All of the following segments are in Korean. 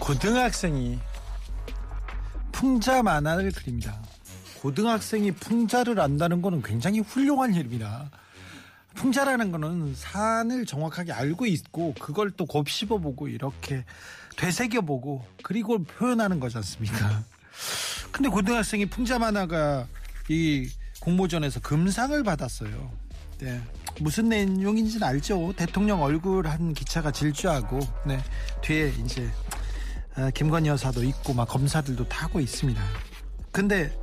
고등학생이 풍자 만화를 그립니다. 고등학생이 풍자를 안다는 것은 굉장히 훌륭한 일입니다. 풍자라는 것은 산을 정확하게 알고 있고 그걸 또 곱씹어보고 이렇게 되새겨보고 그리고 표현하는 거지 않습니까? 근데 고등학생이 풍자 만화가 이 공모전에서 금상을 받았어요. 네. 무슨 내용인지는 알죠. 대통령 얼굴 한 기차가 질주하고 네. 뒤에 이제 아, 김건희 여사도 있고 막 검사들도 타고 있습니다. 근데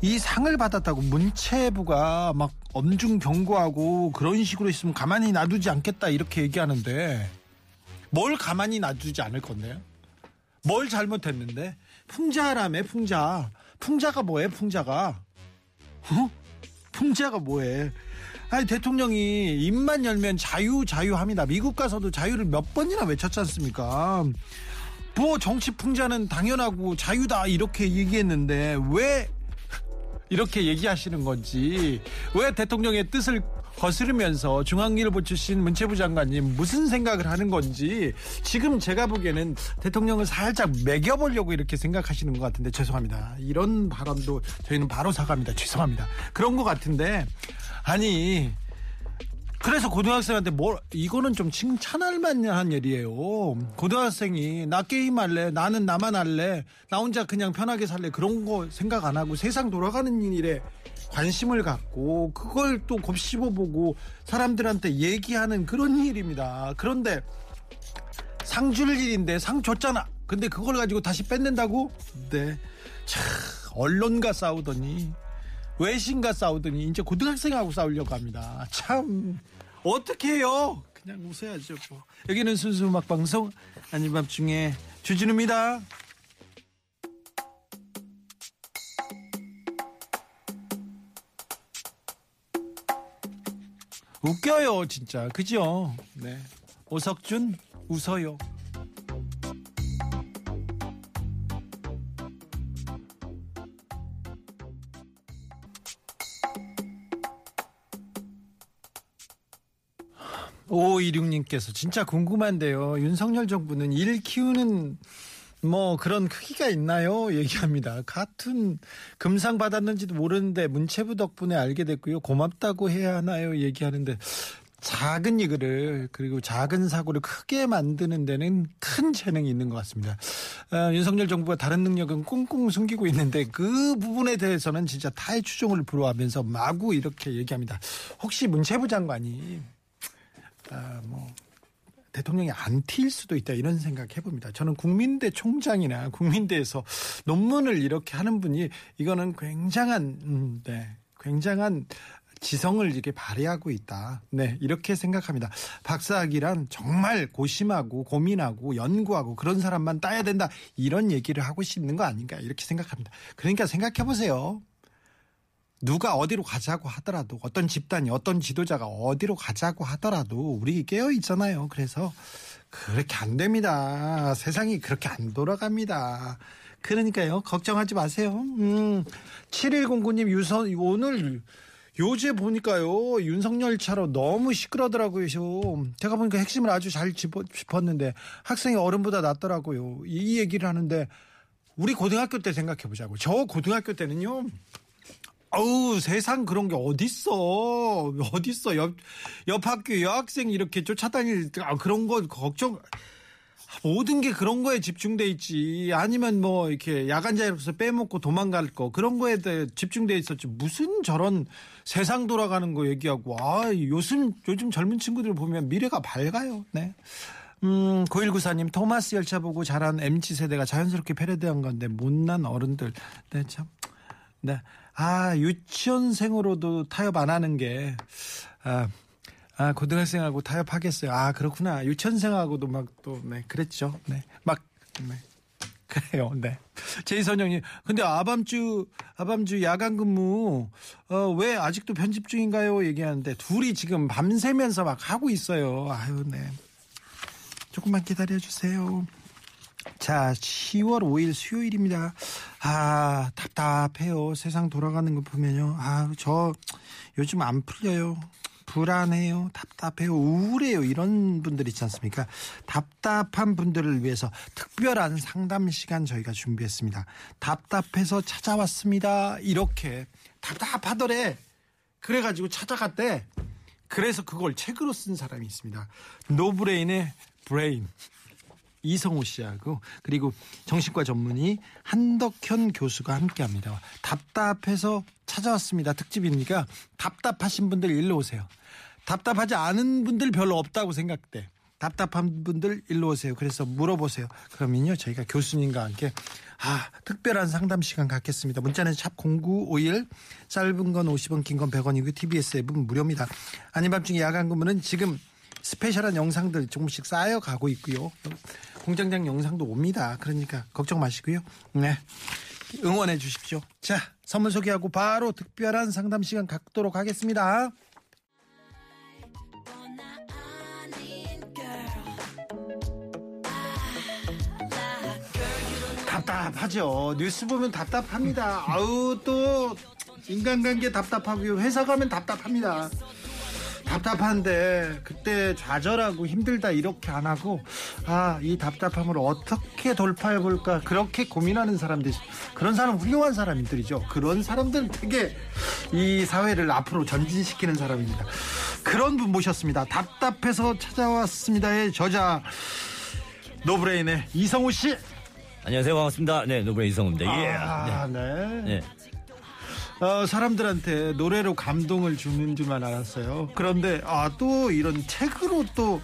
이 상을 받았다고 문체부가 막 엄중 경고하고 그런 식으로 있으면 가만히 놔두지 않겠다 이렇게 얘기하는데 뭘 가만히 놔두지 않을 건데요? 뭘 잘못했는데? 풍자라며 풍자. 풍자가 뭐해 풍자가? 어? 풍자가 뭐해? 아니 대통령이 입만 열면 자유 자유합니다. 미국 가서도 자유를 몇 번이나 외쳤지 않습니까? 뭐 정치 풍자는 당연하고 자유다 이렇게 얘기했는데 왜 이렇게 얘기하시는 건지 왜 대통령의 뜻을 거스르면서 중앙일보 출신 문체부 장관님 무슨 생각을 하는 건지 지금 제가 보기에는 대통령을 살짝 매겨보려고 이렇게 생각하시는 것 같은데 죄송합니다. 이런 발언도 저희는 바로 사과합니다. 죄송합니다. 그런 것 같은데 아니 그래서 고등학생한테 뭘 이거는 좀 칭찬할 만한 일이에요. 고등학생이 나 게임 할래, 나는 나만 할래, 나 혼자 그냥 편하게 살래 그런 거 생각 안 하고 세상 돌아가는 일에 관심을 갖고 그걸 또 곱씹어보고 사람들한테 얘기하는 그런 일입니다. 그런데 상 줄 일인데 상 줬잖아. 근데 그걸 가지고 다시 뺏는다고? 네. 참 언론과 싸우더니 외신과 싸우더니 이제 고등학생하고 싸우려고 합니다. 참 어떻게 해요? 그냥 웃어야죠. 뭐. 여기는 순수 음악 방송 아닌 밤중에 주진우입니다. 웃겨요, 진짜. 그죠? 네. 오석준, 웃어요. 오이륙님께서 진짜 궁금한데요. 윤석열 정부는 일 키우는 뭐 그런 크기가 있나요? 얘기합니다. 같은 금상 받았는지도 모르는데 문체부 덕분에 알게 됐고요. 고맙다고 해야 하나요? 얘기하는데 작은 이거를 그리고 작은 사고를 크게 만드는 데는 큰 재능이 있는 것 같습니다. 어, 윤석열 정부가 다른 능력은 꽁꽁 숨기고 있는데 그 부분에 대해서는 진짜 타의 추종을 불허하면서 마구 이렇게 얘기합니다. 혹시 문체부 장관이 아, 뭐 대통령이 안티일 수도 있다 이런 생각 해봅니다. 저는 국민대 총장이나 국민대에서 논문을 이렇게 하는 분이 이거는 굉장한 음, 네, 굉장한 지성을 이렇게 발휘하고 있다. 네, 이렇게 생각합니다. 박사학위란 정말 고심하고 고민하고 연구하고 그런 사람만 따야 된다. 이런 얘기를 하고 싶는 거 아닌가 이렇게 생각합니다. 그러니까 생각해 보세요. 누가 어디로 가자고 하더라도 어떤 집단이 어떤 지도자가 어디로 가자고 하더라도 우리 깨어 있잖아요. 그래서 그렇게 안 됩니다. 세상이 그렇게 안 돌아갑니다. 그러니까요. 걱정하지 마세요. 음, 7109님 유선 오늘 요새 보니까요 윤석열 차로 너무 시끄러더라고요. 제가 보니까 핵심을 아주 잘 짚었는데 학생이 어른보다 낫더라고요. 이 얘기를 하는데 우리 고등학교 때 생각해 보자고. 저 고등학교 때는요. 어우 세상 그런 게 어딨어 어딨어 옆, 옆 학교 여학생 이렇게 쫓아다닐 아, 그런 거 걱정 모든 게 그런 거에 집중돼 있지 아니면 뭐 이렇게 야간 자율로서 빼먹고 도망갈 거 그런 거에 대해 집중돼 있었지 무슨 저런 세상 돌아가는 거 얘기하고 아 요즘 요즘 젊은 친구들 보면 미래가 밝아요 네. 음, 9194님, 토마스 열차 보고 자란 MZ 세대가 자연스럽게 패러디한 건데, 못난 어른들. 네, 참. 네. 아, 유치원생으로도 타협 안 하는 게, 아, 아, 고등학생하고 타협하겠어요. 아, 그렇구나. 유치원생하고도 막 또, 네, 그랬죠. 네. 막, 네. 그래요. 네. 제이선영님, 근데 아밤주 아밤주 야간 근무 어, 왜 아직도 편집 중인가요? 얘기하는데 둘이 지금 밤새면서 막 하고 있어요. 아유, 네. 조금만 기다려 주세요. 자, 10월 5일 수요일입니다. 아, 답답해요. 세상 돌아가는 거 보면요. 아, 저 요즘 안 풀려요. 불안해요. 답답해요. 우울해요. 이런 분들 있지 않습니까? 답답한 분들을 위해서 특별한 상담 시간 저희가 준비했습니다. 답답해서 찾아왔습니다. 이렇게 답답하더래. 그래가지고 찾아갔대. 그래서 그걸 책으로 쓴 사람이 있습니다. 노브레인의 브레인. 이성우 씨하고 그리고 정신과 전문의 한덕현 교수가 함께합니다. 답답해서 찾아왔습니다. 특집이니까 답답하신 분들 일로 오세요. 답답하지 않은 분들 별로 없다고 생각돼. 답답한 분들 일로 오세요. 그래서 물어보세요. 그러면요 저희가 교수님과 함께 아 특별한 상담 시간 갖겠습니다. 문자는 샵 #0951 짧은 건 50원, 긴 건 100원이고 TBS 앱은 무료입니다. 아닌 밤중에 야간 근무는 지금 스페셜한 영상들 조금씩 쌓여가고 있고요. 공장장 영상도 옵니다. 그러니까 걱정 마시고요. 네. 응원해 주십시오. 자, 선물 소개하고 바로 특별한 상담 시간 갖도록 하겠습니다. 답답하죠. 뉴스 보면 답답합니다. 아우 또 인간관계 답답하고요. 회사 가면 답답합니다. 답답한데 그때 좌절하고 힘들다 이렇게 안 하고 아 이 답답함을 어떻게 돌파해 볼까 그렇게 고민하는 사람들 그런 사람 훌륭한 사람들이죠 그런 사람들 되게 이 사회를 앞으로 전진시키는 사람입니다 그런 분 모셨습니다 답답해서 찾아왔습니다의 저자 노브레인의 이성우 씨 안녕하세요 반갑습니다. 네 노브레인 이성우입니다. 예. 아, 네. 네. 네. 어, 사람들한테 노래로 감동을 주는 줄만 알았어요. 그런데 아, 또 이런 책으로 또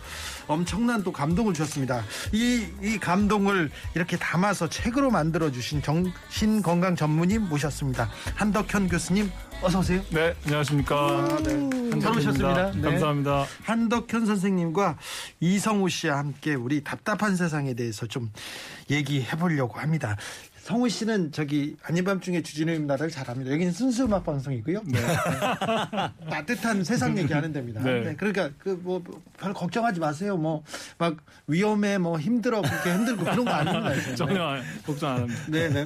엄청난 또 감동을 주셨습니다. 이, 이 감동을 이렇게 담아서 책으로 만들어 주신 정신건강 전문의 모셨습니다. 한덕현 교수님 어서 오세요. 네, 안녕하십니까. 아, 네. 잘 오셨습니다. 네. 감사합니다. 한덕현 선생님과 이성우 씨와 함께 우리 답답한 세상에 대해서 좀 얘기해 보려고 합니다. 성우 씨는 저기 아니밤중에 주진우입니다를 잘합니다. 여기는 순수 음악 방송이고요. 네. 따뜻한 세상 얘기하는 데입니다. 네. 네. 그러니까 그 뭐 별 걱정하지 마세요. 뭐 막 위험해, 뭐 힘들어, 그렇게 힘들고 그런 거 아닙니다. 전혀 걱정 안 합니다. 네, 네.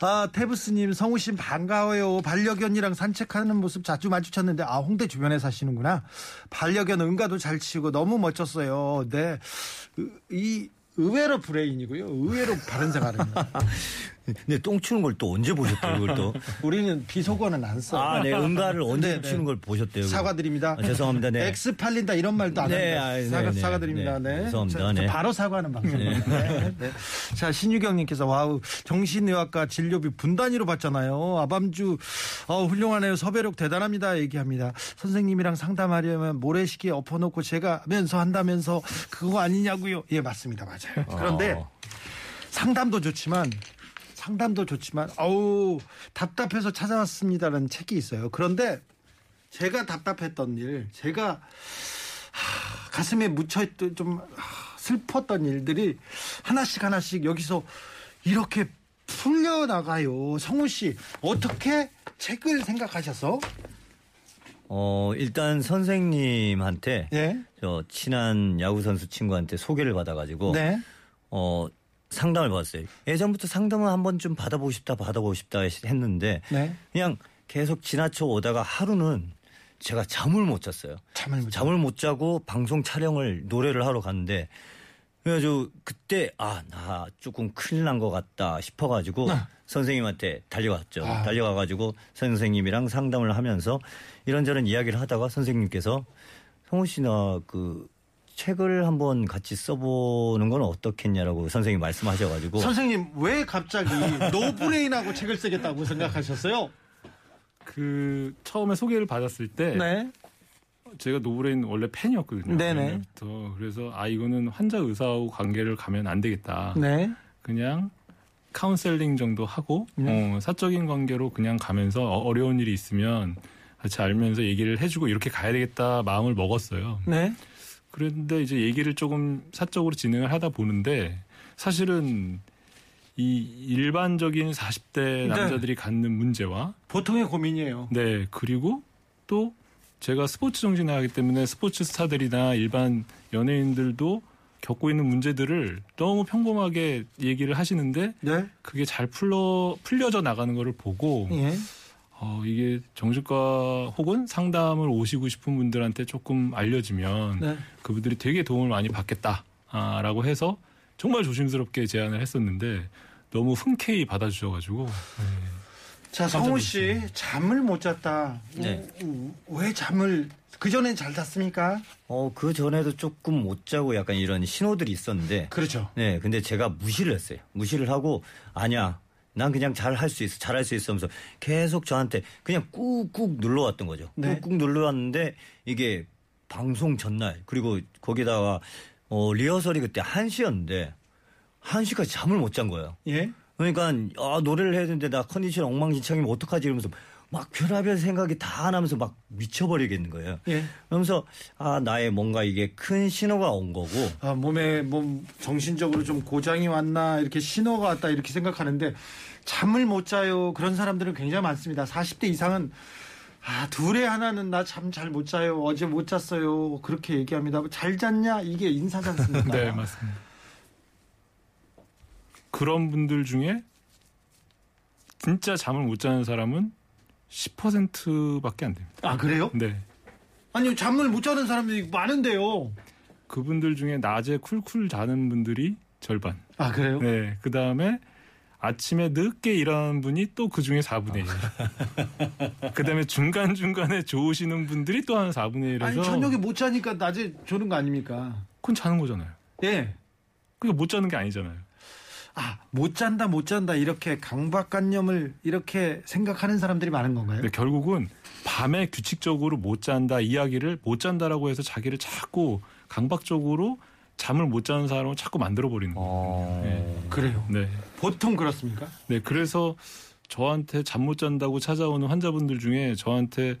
아, 테브스님, 성우 씨 반가워요. 반려견이랑 산책하는 모습 자주 마주쳤는데, 아, 홍대 주변에 사시는구나. 반려견 응가도 잘 치고 너무 멋졌어요. 네. 이, 의외로 브레인이고요. 의외로 바른 생활입니다. 근데 똥 치는 걸 또 언제 보셨대요, 그걸 또? 우리는 비속어는 안 써. 아, 네. 응가를 언제 네, 네. 치는 걸 보셨대요? 사과드립니다. 아, 죄송합니다. 네. 엑스 팔린다 이런 말도 안 네, 합니다. 아, 네, 사과, 네, 사과드립니다. 네. 네. 죄송합니다. 네. 바로 사과하는 방송. 네. 네. 자, 신유경님께서 와우 정신의학과 진료비 분단위로 받잖아요. 아밤주 어, 훌륭하네요. 섭외력 대단합니다. 얘기합니다. 선생님이랑 상담하려면 모래시계 엎어놓고 제가 하면서 한다면서 그거 아니냐고요. 예, 맞습니다. 맞아요. 그런데 어. 상담도 좋지만 상담도 좋지만 어우 답답해서 찾아왔습니다라는 책이 있어요. 그런데 제가 답답했던 일, 제가 하, 가슴에 묻혀있던 좀 하, 슬펐던 일들이 하나씩 하나씩 여기서 이렇게 풀려나가요. 성우 씨 어떻게 책을 생각하셔서? 어 일단 선생님한테 예. 저 친한 야구 선수 친구한테 소개를 받아가지고 네. 어 상담을 받았어요. 예전부터 상담을 한번 좀 받아보고 싶다, 받아보고 싶다 했는데 네. 그냥 계속 지나쳐 오다가 하루는 제가 잠을 못 잤어요. 잠을 못 잠을 못 자고 방송 촬영을 노래를 하러 갔는데 그래가지고 그때 아 나 조금 큰일 난 것 같다 싶어가지고 네. 선생님한테 달려갔죠. 아. 달려가가지고 선생님이랑 상담을 하면서 이런저런 이야기를 하다가 선생님께서 성우 씨나 그 책을 한번 같이 써보는 건 어떻겠냐라고 선생님 말씀하셔가지고 선생님 왜 갑자기 노브레인하고 책을 쓰겠다고 생각하셨어요? 그 처음에 소개를 받았을 때 네. 제가 노브레인 원래 팬이었거든요. 네네. 그래서 아 이거는 환자 의사하고 관계로 가면 안 되겠다. 네. 그냥 카운셀링 정도 하고 네. 어, 사적인 관계로 그냥 가면서 어- 어려운 일이 있으면 같이 알면서 얘기를 해주고 이렇게 가야 되겠다 마음을 먹었어요. 네. 그런데 이제 얘기를 조금 사적으로 진행을 하다 보는데 사실은 이 일반적인 40대 네. 남자들이 갖는 문제와 보통의 고민이에요. 네 그리고 또 제가 스포츠 정신을 하기 때문에 스포츠 스타들이나 일반 연예인들도 겪고 있는 문제들을 너무 평범하게 얘기를 하시는데 네. 그게 잘 풀려 풀려져 나가는 거를 보고 예. 어, 이게 정신과 혹은 상담을 오시고 싶은 분들한테 조금 알려지면 네. 그분들이 되게 도움을 많이 받겠다라고 해서 정말 조심스럽게 제안을 했었는데 너무 흔쾌히 받아주셔가지고 자, 성우 씨 잠을 못 잤다. 네. 왜 잠을 그 전엔 잘 잤습니까? 어, 그 전에도 조금 못 자고 약간 이런 신호들이 있었는데. 그렇죠. 네, 근데 제가 무시를 했어요. 무시를 하고, 아니야. 난 그냥 잘 할 수 있어. 잘 할 수 있어 하면서 계속 저한테 그냥 꾹꾹 눌러왔던 거죠. 네. 꾹꾹 눌러왔는데 이게 방송 전날 그리고 거기다가 어, 리허설이 그때 1시였는데 1시까지 잠을 못 잔 거예요. 예. 그러니까 아, 노래를 해야 되는데 나 컨디션 엉망진창이면 어떡하지 이러면서 막 별의별 생각이 다 나면서 막 미쳐버리겠는 거예요. 예. 그러면서 아 나의 뭔가 이게 큰 신호가 온 거고 아, 몸에 몸 정신적으로 좀 고장이 왔나 이렇게 신호가 왔다 이렇게 생각하는데 잠을 못 자요 그런 사람들은 굉장히 많습니다. 40대 이상은 아 둘에 하나는 나 잠 잘 못 자요 어제 못 잤어요 그렇게 얘기합니다. 잘 잤냐 이게 인사지 않습니까? 네 맞습니다. 그런 분들 중에 진짜 잠을 못 자는 사람은 10%밖에 안 됩니다. 아 그래요? 네. 아니 잠을 못 자는 사람들이 많은데요. 그분들 중에 낮에 쿨쿨 자는 분들이 절반. 아 그래요? 네. 그 다음에 아침에 늦게 일어나는 분이 또 그 중에 4분의 1. 그 다음에 중간중간에 좋으시는 분들이 또 한 4분의 1에서. 아니 저녁에 못 자니까 낮에 조는 거 아닙니까? 그건 자는 거잖아요. 예. 그러니까 못 자는 게 아니잖아요. 아, 못 잔다, 못 잔다, 이렇게 강박관념을 이렇게 생각하는 사람들이 많은 건가요? 근데 결국은 밤에 규칙적으로 못 잔다 이야기를 못 잔다라고 해서 자기를 자꾸 강박적으로 잠을 못 자는 사람을 자꾸 만들어 버리는 거예요. 어... 그래요. 네. 보통 그렇습니까? 네, 그래서 저한테 잠 못 잔다고 찾아오는 환자분들 중에 저한테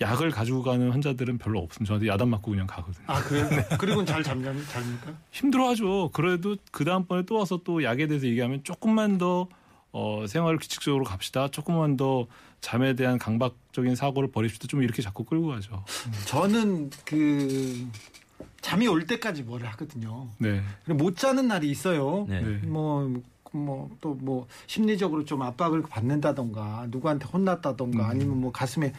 약을 가지고 가는 환자들은 별로 없습니다. 저한테 야단 맞고 그냥 가거든요. 아, 그래요? 그리고는 잘 잠, 잡니까? 힘들어하죠. 그래도 그 다음번에 또 와서 또 약에 대해서 얘기하면 조금만 더 어, 생활을 규칙적으로 갑시다. 조금만 더 잠에 대한 강박적인 사고를 버립시다. 좀 이렇게 자꾸 끌고 가죠. 저는 그, 잠이 올 때까지 뭘 하거든요. 네. 못 자는 날이 있어요. 네. 네. 뭐, 뭐, 또 뭐, 심리적으로 좀 압박을 받는다던가, 누구한테 혼났다던가, 아니면 뭐 가슴에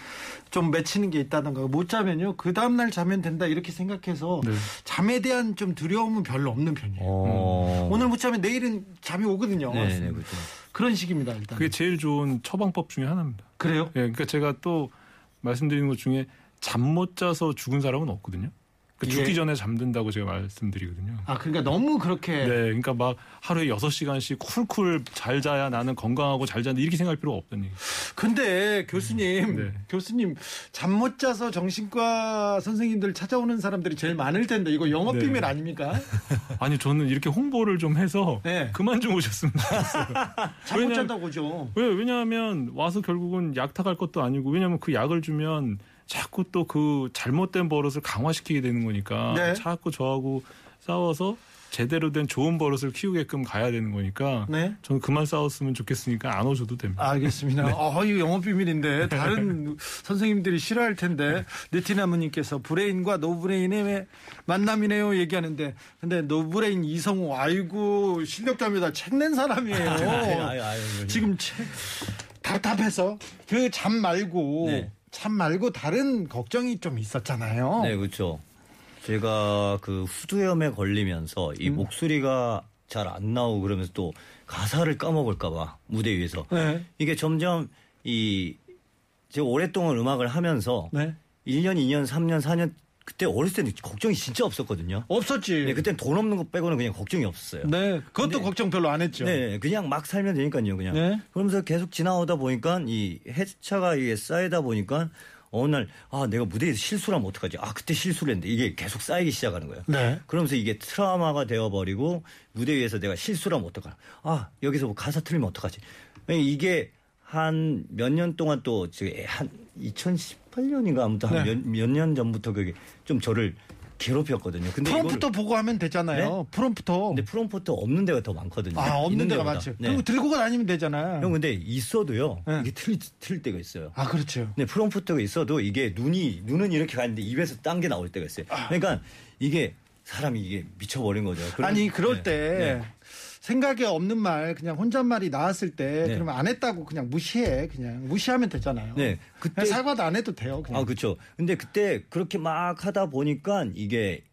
좀 맺히는 게 있다던가, 못 자면요, 그 다음 날 자면 된다, 이렇게 생각해서, 네. 잠에 대한 좀 두려움은 별로 없는 편이에요. 어... 오늘 못 자면 내일은 잠이 오거든요. 네, 네, 그렇죠. 그런 식입니다, 일단. 그게 제일 좋은 처방법 중에 하나입니다. 그래요? 예, 그러니까 제가 또 말씀드리는 것 중에 잠 못 자서 죽은 사람은 없거든요. 그 예. 죽기 전에 잠든다고 제가 말씀드리거든요. 아, 그러니까 너무 그렇게. 네, 그러니까 막 하루에 6시간씩 쿨쿨 잘 자야 나는 건강하고 잘 잔다 이렇게 생각할 필요가 얘기. 근데 교수님, 네. 교수님, 잠 못 자서 정신과 선생님들 찾아오는 사람들이 제일 많을 텐데, 이거 영업 네. 비밀 아닙니까? 아니 저는 이렇게 홍보를 좀 해서 네. 그만 좀 오셨으면 좋겠어요. 잠못 왜냐면- 잔다고 죠 왜 왜냐하면 와서 결국은 약 타갈 것도 아니고 왜냐하면 그 약을 주면 자꾸 또 그 잘못된 버릇을 강화시키게 되는 거니까 네. 자꾸 저하고 싸워서 제대로 된 좋은 버릇을 키우게끔 가야 되는 거니까 네. 저는 그만 싸웠으면 좋겠으니까 안 오셔도 됩니다. 알겠습니다. 네. 어, 이거 영업 비밀인데 다른 선생님들이 싫어할 텐데 느티나무님께서 브레인과 노브레인의 만남이네요 얘기하는데 근데 노브레인 이성우 아이고 실력자입니다. 책 낸 사람이에요. 아유, 아유, 지금 책 답답해서 그 잠 말고 네. 잠 말고 다른 걱정이 좀 있었잖아요. 네, 그렇죠. 제가 그 후두염에 걸리면서 이 음. 목소리가 잘 안 나오고 그러면서 또 가사를 까먹을까봐 무대 위에서 네. 이게 점점 이 제가 오랫동안 음악을 하면서 네. 1년, 2년, 3년, 4년 그때 어렸을 때는 걱정이 진짜 없었거든요. 없었지. 네, 그때는 돈 없는 거 빼고는 그냥 걱정이 없었어요. 네, 그것도 근데- 걱정 별로 안 했죠. 네, 그냥 막 살면 되니까요, 그냥. 네. 그러면서 계속 지나오다 보니까 이 해차가 이게 쌓이다 보니까 어느 날, 아, 내가 무대에서 실수를 하면 어떡하지? 아, 그때 실수를 했는데 이게 계속 쌓이기 시작하는 거예요. 네. 그러면서 이게 트라우마가 되어버리고 무대 위에서 내가 실수를 하면 어떡하나. 아, 여기서 뭐 가사 틀리면 어떡하지? 이게 한 몇 년 동안 또, 지금 한 2018년인가 아무튼 네. 한몇년 전부터 그게 좀 저를 괴롭혔거든요. 근데 프롬프터 보고 하면 되잖아요. 프롬프터. 근데 프롬프터 없는 데가 더 많거든요. 아 없는 데가. 많죠. 네. 그리고 들고 다니면 되잖아요. 형 근데 있어도요. 네. 이게 틀, 틀 때가 있어요. 아 그렇죠. 근데 프롬프터가 있어도 이게 눈이 눈은 이렇게 가는데 입에서 딴 게 나올 때가 있어요. 그러니까 이게 사람이 이게 미쳐버린 거죠. 아니 그럴 네. 때 네. 생각에 없는 말 그냥 혼잣말이 나왔을 때 네. 그러면 안 했다고 그냥 무시해 그냥 무시하면 되잖아요. 네, 그때 사과도 안 해도 돼요. 그냥. 아 그렇죠. 근데 그때 그렇게 막 하다 보니까 이게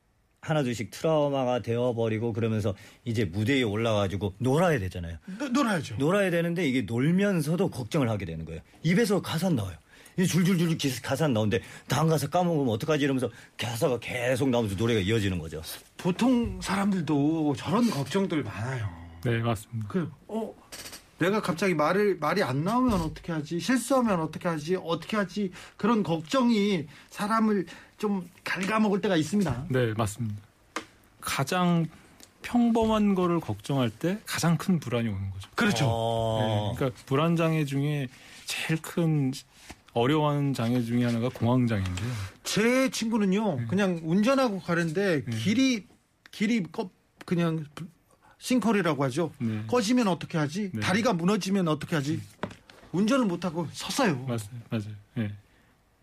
하나 둘씩 트라우마가 되어버리고 그러면서 이제 무대에 올라가지고 놀아야 되잖아요. 노- 놀아야죠. 놀아야 되는데 이게 놀면서도 걱정을 하게 되는 거예요. 입에서 가사 나와요. 이 줄줄줄 기- 가사 나오는데 다음 가사 까먹으면 어떡하지 이러면서 가사가 계속 나오면서 노래가 이어지는 거죠. 보통 사람들도 저런 걱정들 많아요. 네, 맞습니다. 그, 어, 내가 갑자기 말을, 말이 안 나오면 어떻게 하지? 실수하면 어떻게 하지? 어떻게 하지? 그런 걱정이 사람을 좀 갉아먹을 때가 있습니다. 네, 맞습니다. 가장 평범한 거를 걱정할 때 가장 큰 불안이 오는 거죠. 그렇죠. 어... 네, 그러니까 불안 장애 중에 제일 큰 어려워하는 장애 중에 하나가 공황 장애인데요. 제 친구는요, 네. 그냥 운전하고 가는데 길이, 길이 꺼, 그냥 싱컬이라고 하죠. 네. 꺼지면 어떻게 하지? 네. 다리가 무너지면 어떻게 하지? 운전을 못하고 섰어요. 맞아요, 맞아요. 예.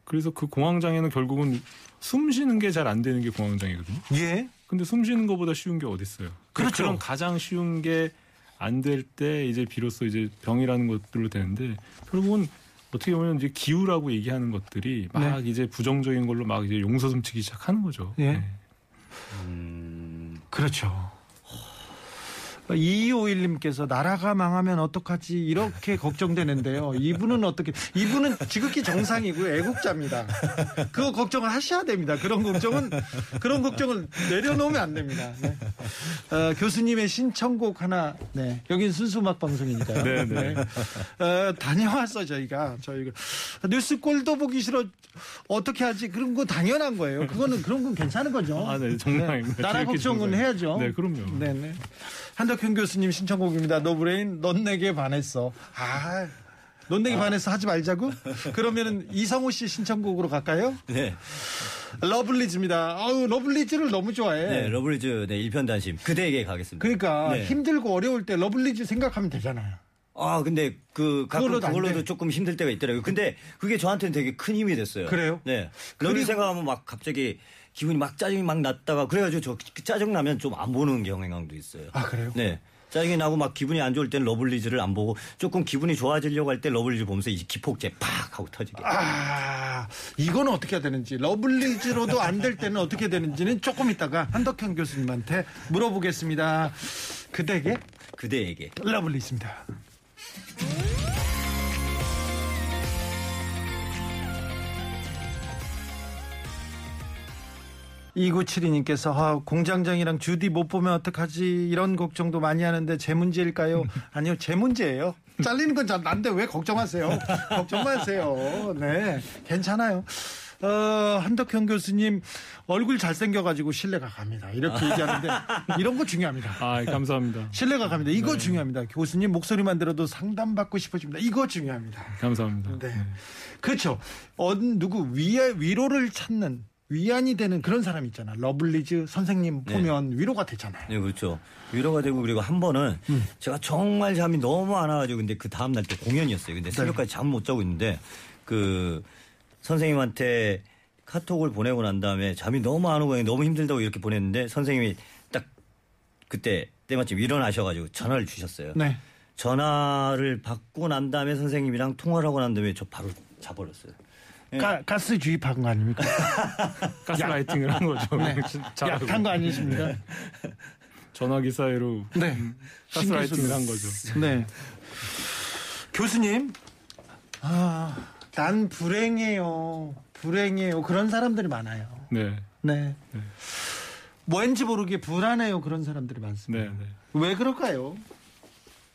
그래서 그 공황 장애는 결국은 숨 쉬는 게 잘 안 되는 게 공황 장애거든요. 예. 근데 숨 쉬는 것보다 쉬운 게 어디 있어요? 그렇죠. 런 가장 쉬운 게 안 될 때 이제 비로소 이제 병이라는 것들로 되는데 결국은 어떻게 보면 이제 기후라고 얘기하는 것들이 막 이제 부정적인 걸로 막 이제 용서 숨치기 시작하는 거죠. 예. 네. 그렇죠. 2251님께서 나라가 망하면 어떡하지 이렇게 걱정되는데요. 이분은 어떻게 이분은 지극히 정상이고요. 애국자입니다. 그거 걱정을 하셔야 됩니다. 그런 걱정은 그런 걱정을 내려놓으면 안 됩니다. 네. 어, 교수님의 신청곡 하나 네. 여긴 순수 음악 방송이니까요. 네, 네. 어, 다녀왔어 저희가 저희가 뉴스 꼴도 보기 싫어 어떻게 하지 그런 거 당연한 거예요. 그거는 그런 건 괜찮은 거죠. 아, 네, 정상입니다. 나라 지극히 걱정은. 해야죠. 네, 그럼요. 네 네. 한덕현 교수님 신청곡입니다. 노브레인, 넌 내게 반했어. 아, 넌 내게 반했어 하지 말자고? 그러면은 이성우 씨 신청곡으로 갈까요? 네. 러블리즈입니다. 아우, 러블리즈를 너무 좋아해. 네, 러블리즈 네, 일편 단심 그대에게 가겠습니다. 그러니까 네. 힘들고 어려울 때 러블리즈 생각하면 되잖아요. 아, 근데 그 가끔 그걸로도. 조금 힘들 때가 있더라고요. 근데 그게 저한테는 되게 큰 힘이 됐어요. 그래요? 네. 러블리 생각하면 막 갑자기 기분이 막 짜증이 막 났다가 그래가지고 저그 짜증 나면 좀 안 보는 경향도 있어요. 아, 그래요? 네. 짜증이 나고 막 기분이 안 좋을 땐 러블리즈를 안 보고 조금 기분이 좋아지려고 할 때 러블리즈 보면서 이제 기폭제 팍 하고 터지게. 아, 이거는 어떻게 해야 되는지, 러블리즈로도 안 될 때는 어떻게 되는지는 조금 이따가 한덕현 교수님한테 물어보겠습니다. 그대에게 그대에게. 러블리즈입니다. 2972님께서 아, 공장장이랑 주디 못 보면 어떡하지 이런 걱정도 많이 하는데 제 문제일까요? 아니요 제 문제예요. 잘리는 건잘 난데 왜 걱정하세요? 걱정 마세요. 네 괜찮아요. 어, 한덕현 교수님 얼굴 잘생겨가지고 신뢰가 갑니다. 이렇게 얘기하는데 이런 거 중요합니다. 아, 감사합니다. 신뢰가 갑니다. 이거 중요합니다. 교수님 목소리만 들어도 상담받고 싶어집니다. 이거 중요합니다. 감사합니다. 네. 그렇죠. 어, 누구 위, 위로를 찾는 위안이 되는 그런 사람 있잖아. 러블리즈 선생님 보면 위로가 되잖아요. 네, 그렇죠. 위로가 되고 그리고 한 번은 음. 제가 정말 잠이 너무 안 와가지고 근데 그 다음 날 또 공연이었어요. 네. 근데 새벽까지 잠 못 자고 있는데 그 선생님한테 카톡을 보내고 난 다음에 잠이 너무 안 오고 너무 힘들다고 이렇게 보냈는데 선생님이 딱 그때 때마침 일어나셔가지고 전화를 주셨어요. 네. 전화를 받고 난 다음에 선생님이랑 통화를 하고 난 다음에 저 바로 자버렸어요. 가, 가스 주입한 거 아닙니까? 가스라이팅을 한 거죠. 네. 약한 거 아니십니까? 전화기 사이로 네. 가스라이팅을 한 거죠. 네. 교수님, 아, 난 불행해요. 불행해요. 그런 사람들이 많아요. 네. 네. 뭔지 모르게 불안해요. 그런 사람들이 많습니다. 네, 네. 왜 그럴까요?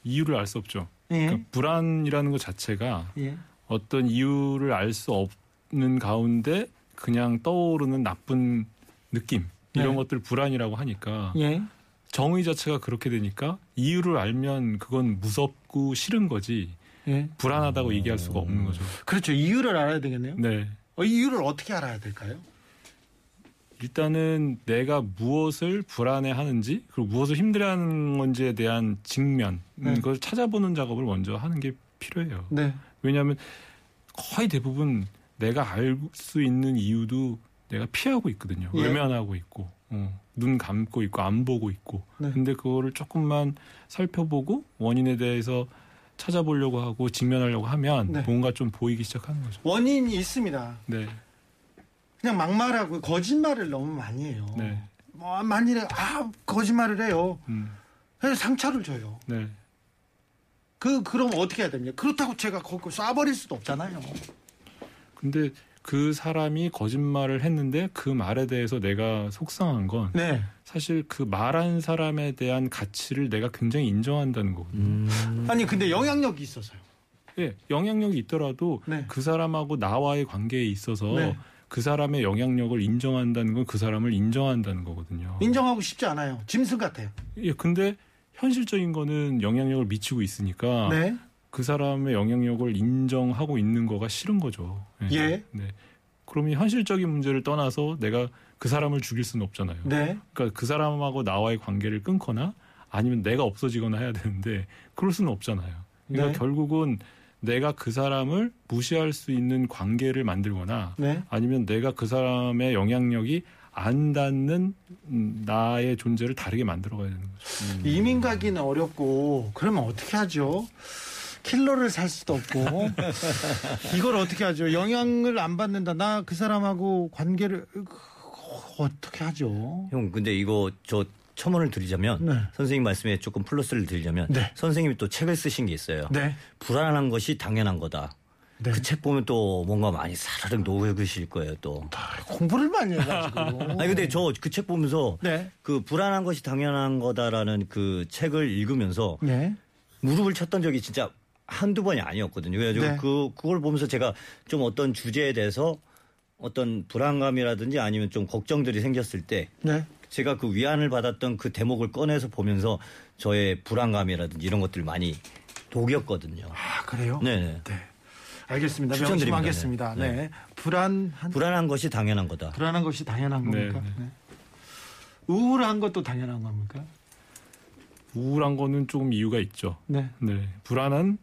이유를 알 수 없죠. 예. 그러니까 불안이라는 것 자체가 예. 어떤 이유를 알 수 없 는 가운데 그냥 떠오르는 나쁜 느낌 이런 네. 것들 불안이라고 하니까 예. 정의 자체가 그렇게 되니까 이유를 알면 그건 무섭고 싫은 거지 예. 불안하다고 얘기할 수가 없는 거죠. 그렇죠. 이유를 알아야 되겠네요. 네. 어, 이유를 어떻게 알아야 될까요? 일단은 내가 무엇을 불안해하는지 그리고 무엇을 힘들어하는 건지에 대한 직면 네. 이걸 찾아보는 작업을 먼저 하는 게 필요해요. 네. 왜냐하면 거의 대부분 내가 알 수 있는 이유도 내가 피하고 있거든요. 예. 외면하고 있고 어, 눈 감고 있고 안 보고 있고. 네. 근데 그거를 조금만 살펴보고 원인에 대해서 찾아보려고 하고 직면하려고 하면 네. 뭔가 좀 보이기 시작하는 거죠. 원인이 있습니다. 네, 그냥 막말하고 거짓말을 너무 많이 해요. 네, 뭐 만일에 아 거짓말을 해요. 음, 그래서 상처를 줘요. 네. 그 그럼 어떻게 해야 됩니까? 그렇다고 제가 거기 쏴버릴 수도 없잖아요. 근데 그 사람이 거짓말을 했는데 그 말에 대해서 내가 속상한 건 네. 사실 그 말한 사람에 대한 가치를 내가 굉장히 인정한다는 거거든요. 음. 아니 근데 영향력이 있어서요. 예, 영향력이 있더라도 네. 그 사람하고 나와의 관계에 있어서 네. 그 사람의 영향력을 인정한다는 건 그 사람을 인정한다는 거거든요. 인정하고 싶지 않아요. 짐승 같아요. 예, 근데 현실적인 거는 영향력을 미치고 있으니까 네. 그 사람의 영향력을 인정하고 있는 거가 싫은 거죠. 예. 네. 그러면 현실적인 문제를 떠나서 내가 그 사람을 죽일 수는 없잖아요. 네. 그러니까 그 사람하고 나와의 관계를 끊거나 아니면 내가 없어지거나 해야 되는데 그럴 수는 없잖아요. 그러니까 네. 결국은 내가 그 사람을 무시할 수 있는 관계를 만들거나 네. 아니면 내가 그 사람의 영향력이 안 닿는 음, 나의 존재를 다르게 만들어가야 되는 거죠. 이민 가기는 어렵고 그러면 어떻게 하죠? 킬러를 살 수도 없고 이걸 어떻게 하죠? 영향을 안 받는다. 나 그 사람하고 관계를 어떻게 하죠? 형 근데 이거 저 첨언을 드리자면 네. 선생님 말씀에 조금 플러스를 드리자면 네. 선생님이 또 책을 쓰신 게 있어요. 네. 불안한 것이 당연한 거다. 네. 그책 보면 또 뭔가 많이 사르륵 녹으실 거예요 또. 아, 공부를 많이 해가지고. 아니 근데 저 그 책 보면서 네. 그 불안한 것이 당연한 거다라는 그 책을 읽으면서 네. 무릎을 쳤던 적이 진짜 한두 번이 아니었거든요. 그래가지고 네. 그 그걸 보면서 제가 좀 어떤 주제에 대해서 어떤 불안감이라든지 아니면 좀 걱정들이 생겼을 때 네. 제가 그 위안을 받았던 그 대목을 꺼내서 보면서 저의 불안감이라든지 이런 것들을 많이 녹였거든요. 아 그래요? 네네. 네. 알겠습니다. 추천드립니다. 명심하겠습니다. 네. 네. 불안한 불안한 것이 당연한 거다. 불안한 것이 당연한 네, 겁니까? 네. 네. 우울한 것도 당연한 겁니까? 우울한 거는 조금 이유가 있죠. 네. 네, 불안한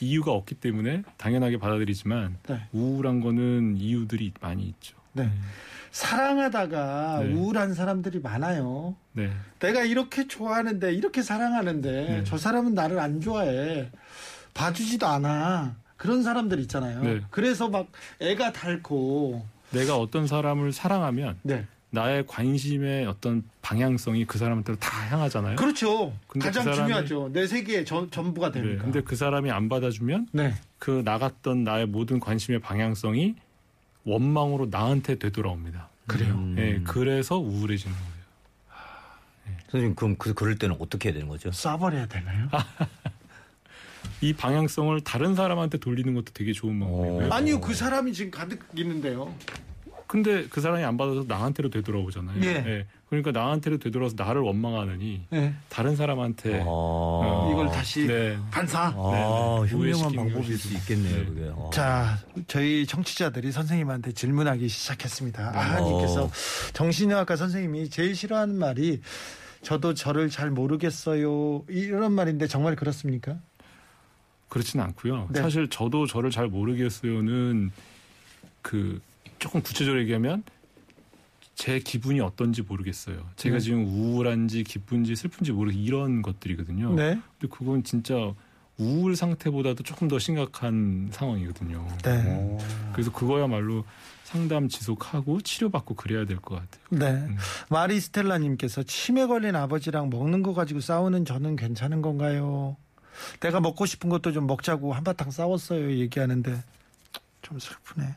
이유가 없기 때문에 당연하게 받아들이지만 네. 우울한 거는 이유들이 많이 있죠. 네. 사랑하다가 네. 우울한 사람들이 많아요. 네, 내가 이렇게 좋아하는데 이렇게 사랑하는데 네. 저 사람은 나를 안 좋아해 봐주지도 않아 그런 사람들 있잖아요. 네. 그래서 막 애가 닳고 내가 어떤 사람을 사랑하면 네 나의 관심의 어떤 방향성이 그 사람한테로 다 향하잖아요. 그렇죠. 근데 가장 그 사람이- 중요하죠. 내 세계의 전, 전부가 네, 되니까. 근데 그 사람이 안 받아주면 네. 그 나갔던 나의 모든 관심의 방향성이 원망으로 나한테 되돌아옵니다. 그래요? 음. 네, 그래서 우울해지는 거예요. 선생님 그럼 그 그럴 때는 어떻게 해야 되는 거죠? 쏴버려야 되나요? 이 방향성을 다른 사람한테 돌리는 것도 되게 좋은 방법이고요. 어. 아니요, 그 사람이 지금 가득 있는데요. 근데 그 사람이 안 받아서 나한테로 되돌아오잖아요. 예. 그러니까 나한테로 되돌아서 나를 원망하느니 네. 다른 사람한테 아. 이걸 다시 네. 반사. 아, 네, 네. 현명한 오해시키는 방법일. 수 있겠네요, 네. 그게. 어. 자, 저희 청취자들이 선생님한테 질문하기 시작했습니다. 아, 어. 님께서 정신의학과 선생님이 제일 싫어하는 말이 저도 저를 잘 모르겠어요. 이런 말인데 정말 그렇습니까? 그렇지는 않고요. 네. 사실 저도 저를 잘 모르겠어요는 그 조금 구체적으로 얘기하면 제 기분이 어떤지 모르겠어요. 제가 네. 지금 우울한지 기쁜지 슬픈지 모르 이런 것들이거든요. 네. 근데 그건 진짜 우울 상태보다도 조금 더 심각한 상황이거든요. 네. 그래서 그거야말로 상담 지속하고 치료받고 그래야 될 것 같아요. 네. 음. 마리스텔라님께서 치매 걸린 아버지랑 먹는 거 가지고 싸우는 저는 괜찮은 건가요? 내가 먹고 싶은 것도 좀 먹자고 한바탕 싸웠어요. 얘기하는데 좀 슬프네.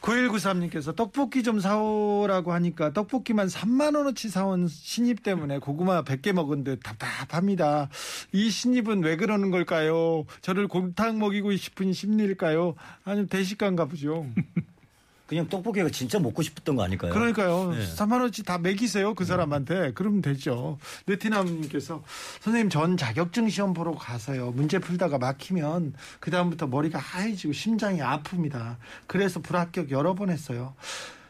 9193님께서 떡볶이 좀 사오라고 하니까 떡볶이만 3만원어치 사온 신입 때문에 고구마 100개 먹은 듯 답답합니다. 이 신입은 왜 그러는 걸까요? 저를 곰탕 먹이고 싶은 심리일까요? 아니면 대식가인가 보죠. 그냥 떡볶이가 진짜 먹고 싶었던 거 아닐까요? 그러니까요. 네. 3만 원치 다 매기세요 그 사람한테. 그러면 되죠. 네티남님께서 선생님 전 자격증 시험 보러 가서요. 문제 풀다가 막히면 그 다음부터 머리가 하얘지고 심장이 아픕니다. 그래서 불합격 여러 번 했어요.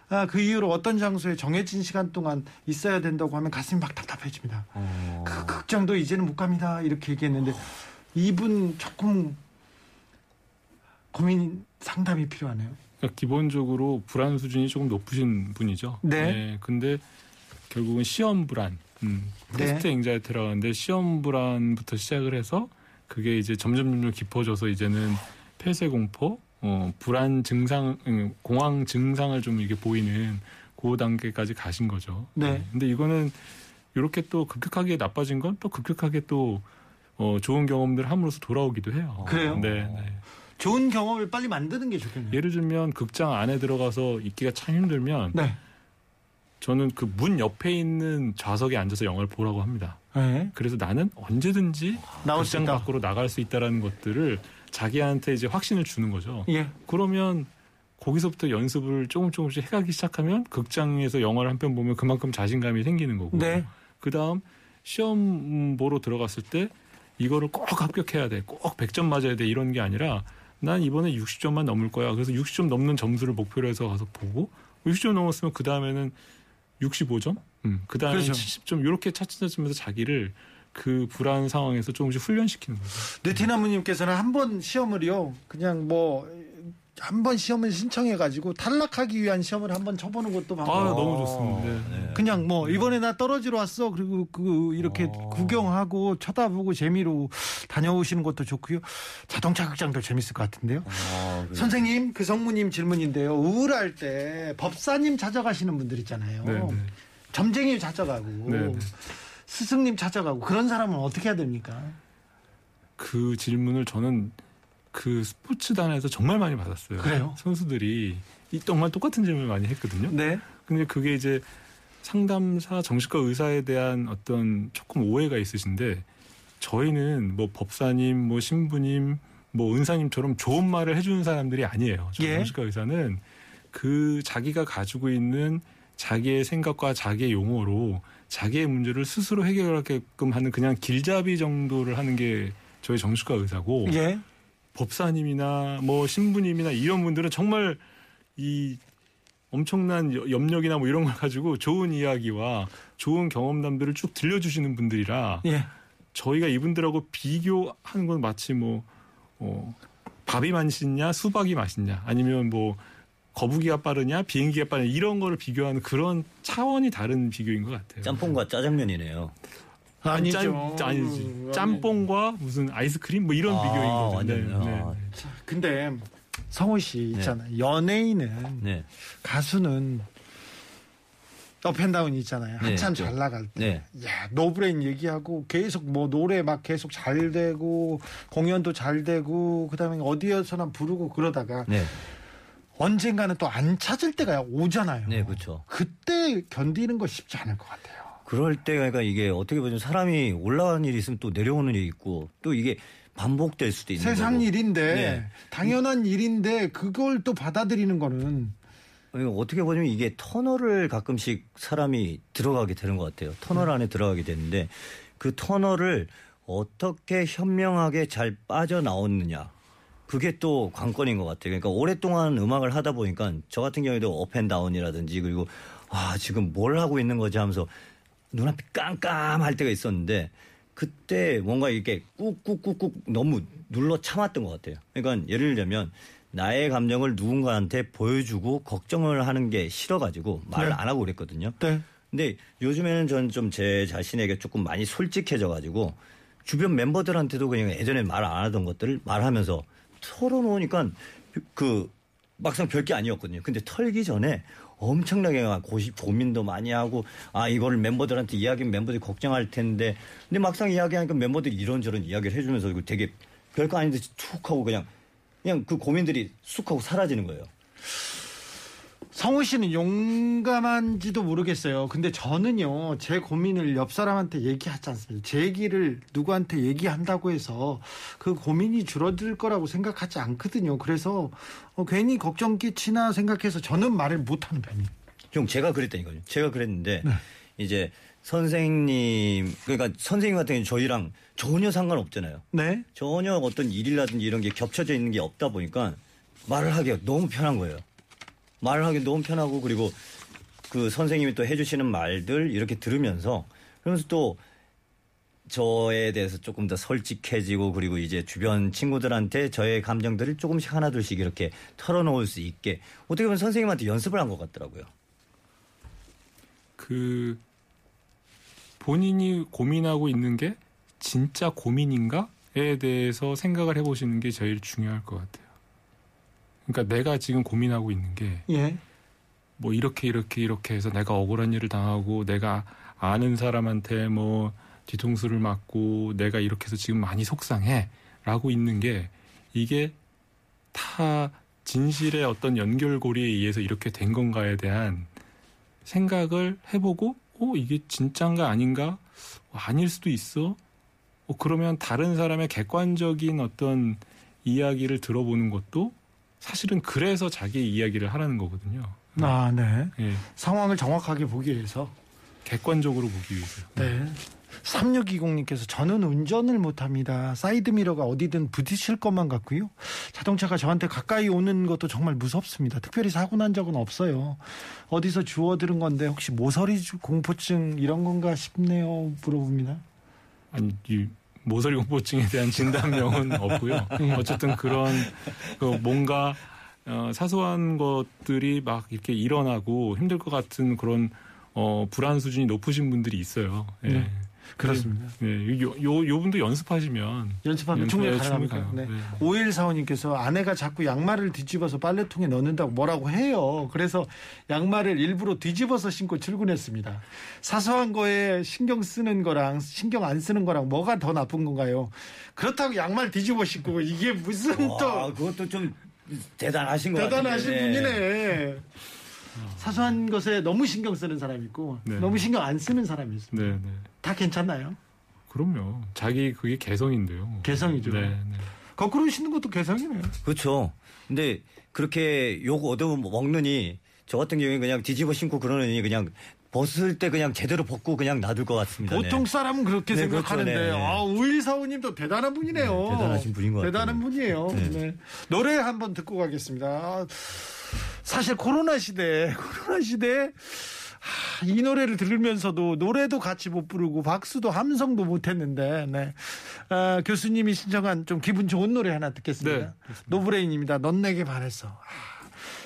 아, 그 이후로 어떤 장소에 정해진 시간 동안 있어야 된다고 하면 가슴이 막 답답해집니다. 어. 그 극장도 이제는 못 갑니다. 이렇게 얘기했는데 이분 조금 고민 상담이 필요하네요. 그러니까 기본적으로 불안 수준이 조금 높으신 분이죠. 네. 근데 결국은 시험 불안, 음, 네. 테스트 앵자이티라고 하는데 시험 불안부터 시작을 해서 그게 이제 점점 점점 깊어져서 이제는 폐쇄 공포, 어, 불안 증상, 음, 공황 증상을 좀 이게 보이는 그 단계까지 가신 거죠. 네. 근데 이거는 이렇게 또 급격하게 나빠진 건 또 급격하게 또 어, 좋은 경험들 함으로써 돌아오기도 해요. 그래요? 네. 네. 좋은 경험을 빨리 만드는 게 좋겠네요. 예를 들면 극장 안에 들어가서 있기가 참 힘들면 네. 저는 그 문 옆에 있는 좌석에 앉아서 영화를 보라고 합니다. 네. 그래서 나는 언제든지 나올 수 극장 있다. 밖으로 나갈 수 있다라는 것들을 자기한테 이제 확신을 주는 거죠. 예. 그러면 거기서부터 연습을 조금 조금씩 해가기 시작하면 극장에서 영화를 한 편 보면 그만큼 자신감이 생기는 거고. 네. 그 다음 시험 보러 들어갔을 때 이거를 꼭 합격해야 돼. 꼭 100점 맞아야 돼. 이런 게 아니라 난 이번에 60점만 넘을 거야. 그래서 60점 넘는 점수를 목표로 해서 가서 보고 60점 넘었으면 그 다음에는 65점? 음, 그 다음에 그렇죠. 70점 이렇게 차츰차츰해서 자기를 그 불안 상황에서 조금씩 훈련시키는 거죠. 느티나무님께서는 한 번 시험을요, 그냥 뭐, 한 번 시험을 신청해가지고 탈락하기 위한 시험을 한 번 쳐보는 것도 아, 방법. 너무 좋습니다. 네. 그냥 뭐 이번에 나 떨어지러 왔어 그리고 그 이렇게 어. 구경하고 쳐다보고 재미로 다녀오시는 것도 좋고요 자동차 극장도 재밌을 것 같은데요 아, 그래요? 선생님 그 성무님 질문인데요 우울할 때 법사님 찾아가시는 분들 있잖아요 네, 네. 점쟁이 찾아가고 네, 네. 스승님 찾아가고 그런 사람은 어떻게 해야 됩니까 그 질문을 저는 그 스포츠단에서 정말 많이 받았어요. 그래요? 선수들이 이 정말 똑같은 질문을 많이 했거든요. 네 근데 그게 이제 상담사 정신과 의사에 대한 어떤 조금 오해가 있으신데 저희는 뭐 법사님, 뭐 신부님, 뭐 은사님처럼 좋은 말을 해주는 사람들이 아니에요. 저 예. 정신과 의사는 그 자기가 가지고 있는 자기의 생각과 자기의 용어로 자기의 문제를 스스로 해결하게끔 하는 그냥 길잡이 정도를 하는 게 저희 정신과 의사고 예. 법사님이나 뭐 신부님이나 이런 분들은 정말 이 엄청난 여- 염력이나 뭐 이런 걸 가지고 좋은 이야기와 좋은 경험담들을 쭉 들려주시는 분들이라 예. 저희가 이분들하고 비교하는 건 마치 뭐 어, 밥이 맛있냐 수박이 맛있냐 아니면 뭐 거북이가 빠르냐 비행기가 빠르냐 이런 거를 비교하는 그런 차원이 다른 비교인 것 같아요. 짬뽕과 짜장면이네요. 아니죠 짠, 아니지. 음, 짬뽕과 무슨 아이스크림 뭐 이런 아, 비교인 거죠. 완전, 아. 근데 성호 씨 있잖아요 연예인은 네. 가수는 up and down이 있잖아요. 네, 한참 있죠. 잘 나갈 때. 네. 야, 노브레인 얘기하고 계속 뭐 노래 막 계속 잘 되고 공연도 잘 되고 그다음에 어디에서나 부르고 그러다가 네. 언젠가는 또 안 찾을 때가 오잖아요. 네, 그렇죠. 그때 견디는 거 쉽지 않을 것 같아요. 그럴 때가 이게 어떻게 보면 사람이 올라가는 일이 있으면 또 내려오는 일이 있고 또 이게 반복될 수도 있는 세상 거고. 일인데 네. 당연한 일인데 그걸 또 받아들이는 거는 어떻게 보면 이게 터널을 가끔씩 사람이 들어가게 되는 것 같아요. 터널 안에 들어가게 되는데 그 터널을 어떻게 현명하게 잘 빠져나오느냐. 그게 또 관건인 것 같아요. 그러니까 오랫동안 음악을 하다 보니까 저 같은 경우에도 up and down이라든지 그리고 아, 지금 뭘 하고 있는 거지 하면서 눈앞이 깜깜할 때가 있었는데 그때 뭔가 이렇게 꾹꾹꾹꾹 너무 눌러 참았던 것 같아요. 그러니까 예를 들면 나의 감정을 누군가한테 보여주고 걱정을 하는 게 싫어가지고 말을 네. 안 하고 그랬거든요. 네. 근데 요즘에는 저는 좀 제 자신에게 조금 많이 솔직해져가지고 주변 멤버들한테도 그냥 예전에 말 안 하던 것들을 말하면서 털어놓으니까 그 막상 별게 아니었거든요. 근데 털기 전에 엄청나게 막 고시, 고민도 많이 하고 아 이거를 멤버들한테 이야기하면 멤버들이 걱정할 텐데 근데 막상 이야기하니까 멤버들이 이런저런 이야기를 해주면서 되게 별거 아닌데 툭 하고 그냥 그냥 그 고민들이 쑥 하고 사라지는 거예요. 성우 씨는 용감한지도 모르겠어요. 근데 저는요, 제 고민을 옆 사람한테 얘기하지 않습니다. 제 얘기를 누구한테 얘기한다고 해서 그 고민이 줄어들 거라고 생각하지 않거든요. 그래서 어, 괜히 걱정 끼치나 생각해서 저는 말을 못하는 편이에요. 형 제가 그랬다니까요. 제가 그랬는데 이제 선생님 그러니까 선생님 같은 경우는 저희랑 전혀 상관없잖아요. 네. 전혀 어떤 일이라든지 이런 게 겹쳐져 있는 게 없다 보니까 말을 하기가 너무 편한 거예요. 말을 하기 너무 편하고 그리고 그 선생님이 또 해주시는 말들 이렇게 들으면서 그러면서 또 저에 대해서 조금 더 솔직해지고 그리고 이제 주변 친구들한테 저의 감정들을 조금씩 하나둘씩 이렇게 털어놓을 수 있게 어떻게 보면 선생님한테 연습을 한 것 같더라고요. 그 본인이 고민하고 있는 게 진짜 고민인가에 대해서 생각을 해보시는 게 제일 중요할 것 같아요. 그러니까 내가 지금 고민하고 있는 게 예. 뭐 이렇게 이렇게 이렇게 해서 내가 억울한 일을 당하고 내가 아는 사람한테 뭐 뒤통수를 맞고 내가 이렇게 해서 지금 많이 속상해라고 있는 게 이게 다 진실의 어떤 연결고리에 의해서 이렇게 된 건가에 대한 생각을 해보고 어 이게 진짠가 아닌가 어, 아닐 수도 있어 어 그러면 다른 사람의 객관적인 어떤 이야기를 들어보는 것도 사실은 그래서 자기 이야기를 하라는 거거든요. 아, 네. 예, 상황을 정확하게 보기 위해서. 객관적으로 보기 위해서. 네. 3620님께서 저는 운전을 못합니다. 사이드미러가 어디든 부딪힐 것만 같고요. 자동차가 저한테 가까이 오는 것도 정말 무섭습니다. 특별히 사고 난 적은 없어요. 어디서 주워 들은 건데 혹시 모서리 공포증 이런 건가 싶네요. 물어봅니다. 아니 이 모서리 공포증에 대한 진단명은 없고요. 어쨌든 그런 그 뭔가 어, 사소한 것들이 막 이렇게 일어나고 힘들 것 같은 그런 어, 불안 수준이 높으신 분들이 있어요. 예. 네. 그렇습니다. 예, 요, 요, 요 분도 연습하시면 연습하면 연습- 충분히 예? 충분히 네. 가요. 네. 5145님께서 아내가 자꾸 양말을 뒤집어서 빨래통에 넣는다고 뭐라고 해요. 그래서 양말을 일부러 뒤집어서 신고 출근했습니다. 사소한 거에 신경 쓰는 거랑 신경 안 쓰는 거랑 뭐가 더 나쁜 건가요? 그렇다고 양말 뒤집어 신고 이게 무슨 와, 또 그것도 좀 대단하신 것 대단하신 같은데. 분이네. 사소한 것에 너무 신경 쓰는 사람이 있고 네. 너무 신경 안 쓰는 사람이 있습니다. 네, 네. 다 괜찮나요? 그럼요. 자기 그게 개성인데요. 개성이죠. 네, 네. 거꾸로 신는 것도 개성이네요. 그렇죠. 근데 그렇게 욕 얻어 먹느니 저 같은 경우에 그냥 뒤집어 신고 그러느니 그냥 벗을 때 그냥 제대로 벗고 그냥 놔둘 것 같습니다. 네. 보통 사람은 그렇게 네, 생각하는데 그렇죠, 네. 아 우일사오님도 대단한 분이네요. 네, 대단하신 분인 것 대단한 같아요. 분이에요. 네. 네. 노래 한번 듣고 가겠습니다. 아, 사실 코로나 시대, 코로나 시대 하, 이 노래를 들으면서도 노래도 같이 못 부르고 박수도 함성도 못 했는데 네. 아, 교수님이 신청한 좀 기분 좋은 노래 하나 듣겠습니다. 네. 노브레인입니다. 넌 내게 반했어. 아,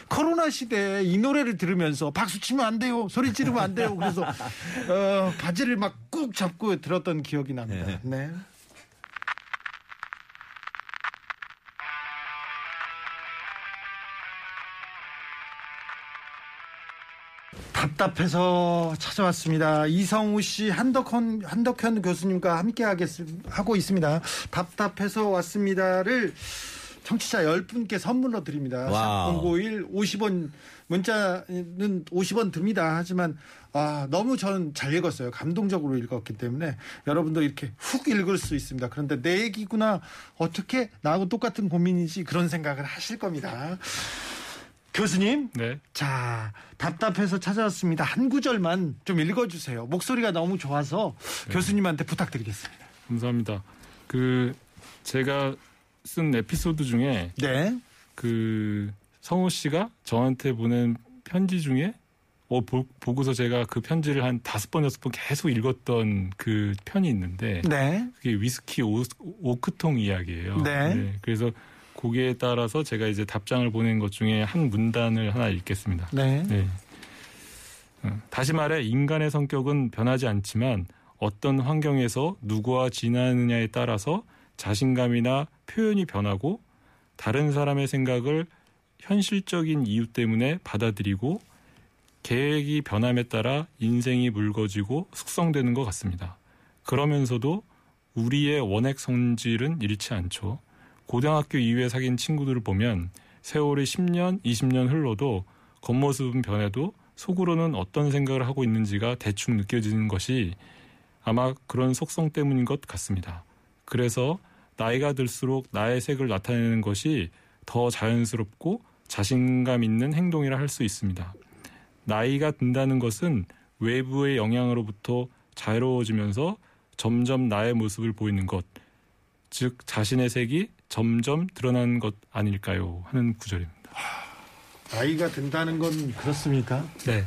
코로나 시대에 이 노래를 들으면서 박수 치면 안 돼요. 소리 지르면 안 돼요. 그래서 어, 바지를 막 꾹 잡고 들었던 기억이 납니다. 네. 네. 답답해서 찾아왔습니다. 이성우 씨, 한덕현, 한덕현 교수님과 함께 하겠, 하고 있습니다. 답답해서 왔습니다를 청취자 10분께 선물로 드립니다. wow. 051 50원 문자는 50원 듭니다. 하지만 아, 너무 저는 잘 읽었어요. 감동적으로 읽었기 때문에 여러분도 이렇게 훅 읽을 수 있습니다. 그런데 내 얘기구나. 어떻게 나하고 똑같은 고민이지 그런 생각을 하실 겁니다. 교수님, 네. 자, 답답해서 찾아왔습니다. 한 구절만 좀 읽어주세요. 목소리가 너무 좋아서 교수님한테 부탁드리겠습니다. 감사합니다. 그 제가 쓴 에피소드 중에 네. 그 성우 씨가 저한테 보낸 편지 중에 어, 보, 보고서 제가 그 편지를 한 다섯 번 여섯 번 계속 읽었던 그 편이 있는데 네. 그게 위스키 오, 오크통 이야기예요. 네. 그래서 거기에 따라서 제가 이제 답장을 보낸 것 중에 한 문단을 하나 읽겠습니다. 네. 네. 어, 다시 말해 인간의 성격은 변하지 않지만 어떤 환경에서 누구와 지나느냐에 따라서 자신감이나 표현이 변하고 다른 사람의 생각을 현실적인 이유 때문에 받아들이고 계획이 변함에 따라 인생이 묽어지고 숙성되는 것 같습니다. 그러면서도 우리의 원액 성질은 잃지 않죠. 고등학교 이후에 사귄 친구들을 보면 세월이 10년, 20년 흘러도 겉모습은 변해도 속으로는 어떤 생각을 하고 있는지가 대충 느껴지는 것이 아마 그런 속성 때문인 것 같습니다. 그래서 나이가 들수록 나의 색을 나타내는 것이 더 자연스럽고 자신감 있는 행동이라 할 수 있습니다. 나이가 든다는 것은 외부의 영향으로부터 자유로워지면서 점점 나의 모습을 보이는 것, 즉 자신의 색이 점점 드러나는 것 아닐까요? 하는 구절입니다. 나이가 든다는 건 그렇습니까? 네.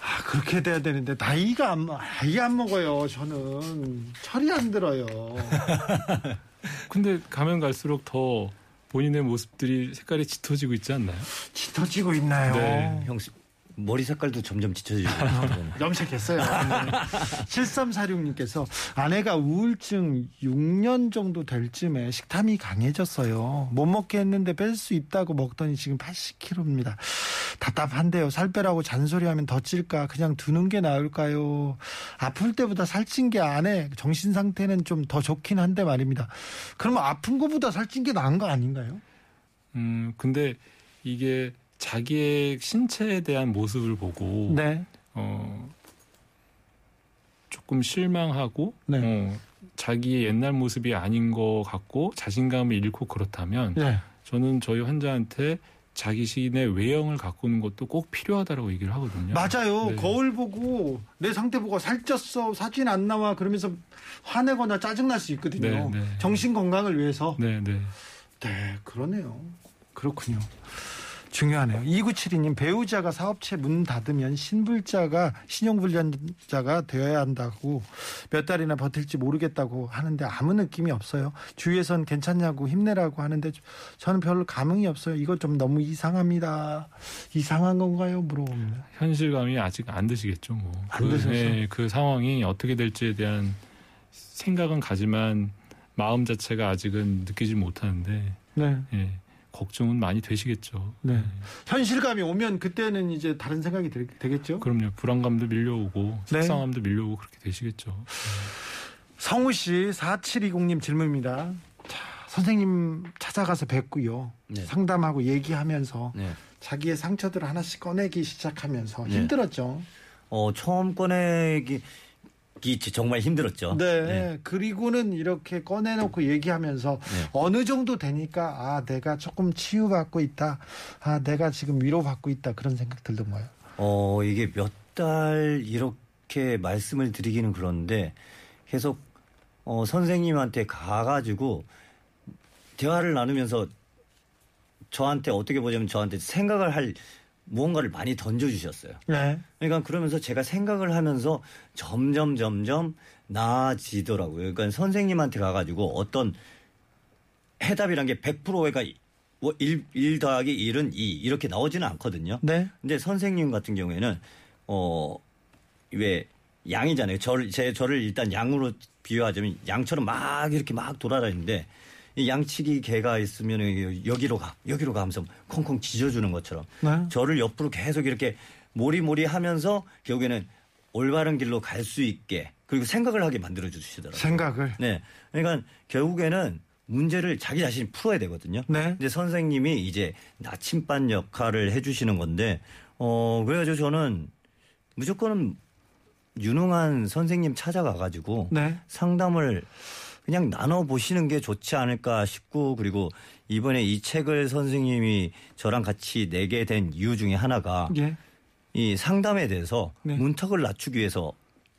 아, 그렇게 돼야 되는데 나이가 안 나이 안 먹어요. 저는 철이 안 들어요. 근데 가면 갈수록 더 본인의 모습들이 색깔이 짙어지고 있지 않나요? 짙어지고 있나요? 네. 형 머리 색깔도 점점 짙어지고 염색했어요. 7346님께서 아내가 우울증 6년 정도 될 쯤에 식탐이 강해졌어요. 못 먹게 했는데 뺄 수 있다고 먹더니 지금 80kg입니다. 답답한데요. 살 빼라고 잔소리하면 더 찔까? 그냥 두는 게 나을까요? 아플 때보다 살찐 게 아내 정신 상태는 좀 더 좋긴 한데 말입니다. 그러면 아픈 것보다 살찐 게 나은 거 아닌가요? 음, 근데 이게 자기의 신체에 대한 모습을 보고 네. 어 조금 실망하고 네. 어, 자기의 옛날 모습이 아닌 것 같고 자신감을 잃고 그렇다면 네. 저는 저희 환자한테 자기 시인의 외형을 가꾸는 것도 꼭 필요하다라고 얘기를 하거든요. 맞아요. 네. 거울 보고 내 상태 보고 살쪘어 사진 안 나와 그러면서 화내거나 짜증 날 수 있거든요. 네, 네. 정신 건강을 위해서. 네, 네. 네, 그러네요. 그렇군요. 중요하네요. 2972님 배우자가 사업체 문 닫으면 신불자가 신용불량자가 되어야 한다고 몇 달이나 버틸지 모르겠다고 하는데 아무 느낌이 없어요. 주위에선 괜찮냐고 힘내라고 하는데 저는 별로 감흥이 없어요. 이거 좀 너무 이상합니다. 이상한 건가요? 물어봅니다. 현실감이 아직 안 드시겠죠. 뭐. 안 그. 네, 그 상황이 어떻게 될지에 대한 생각은 가지만 마음 자체가 아직은 느끼지 못하는데 네. 예, 걱정은 많이 되시겠죠. 네. 현실감이 오면 그때는 이제 다른 생각이 되, 되겠죠. 그럼요. 불안감도 밀려오고 네. 속상함도 밀려오고 그렇게 되시겠죠. 성우 씨 4720님 질문입니다. 자, 선생님 찾아가서 뵙고요. 네. 상담하고 얘기하면서 네. 자기의 상처들을 하나씩 꺼내기 시작하면서 네. 힘들었죠. 어, 처음 꺼내기 기 정말 힘들었죠. 네. 그리고는 이렇게 꺼내놓고 얘기하면서 네. 어느 정도 되니까 아 내가 조금 치유받고 있다. 아 내가 지금 위로받고 있다 그런 생각 들던가요? 어, 이게 몇 달 이렇게 말씀을 드리기는 그런데 계속 어, 선생님한테 가가지고 대화를 나누면서 저한테 어떻게 보자면 저한테 생각을 할 무언가를 많이 던져주셨어요. 네. 그러니까 그러면서 제가 생각을 하면서 점점 점점 나아지더라고요. 그러니까 선생님한테 가가지고 어떤 해답이란 게 100%가 1, 1 더하기 1은 2 이렇게 나오지는 않거든요. 네. 근데 선생님 같은 경우에는 어 왜 양이잖아요. 저를 제 저를 일단 양으로 비유하자면 양처럼 막 이렇게 막 돌아다니는데 이 양치기 개가 있으면 여기로 가 여기로 가 하면서 콩콩 짖어주는 것처럼 네. 저를 옆으로 계속 이렇게 모리모리 하면서 결국에는 올바른 길로 갈 수 있게 그리고 생각을 하게 만들어 주시더라고요. 생각을. 네. 그러니까 결국에는 문제를 자기 자신이 풀어야 되거든요. 네. 근데 선생님이 이제 나침반 역할을 해주시는 건데, 어, 그래가지고 저는 무조건 유능한 선생님 찾아가가지고 네. 상담을 그냥 나눠 보시는 게 좋지 않을까 싶고, 그리고 이번에 이 책을 선생님이 저랑 같이 내게 된 이유 중에 하나가 예. 이 상담에 대해서 네. 문턱을 낮추기 위해서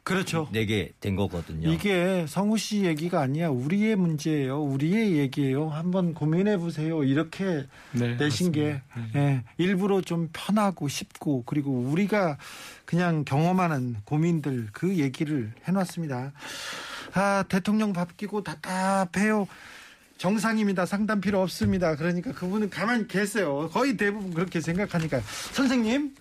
그렇죠. 내게 된 거거든요. 이게 성우 씨 얘기가 아니야. 우리의 문제예요. 우리의 얘기예요. 한번 고민해 보세요. 이렇게 네, 내신 게 맞습니다. 예, 일부러 좀 편하고 쉽고 그리고 우리가 그냥 경험하는 고민들 그 얘기를 해놨습니다. 아 대통령 바뀌고 답답해요. 정상입니다. 상담 필요 없습니다. 그러니까 그분은 가만히 계세요. 거의 대부분 그렇게 생각하니까 선생님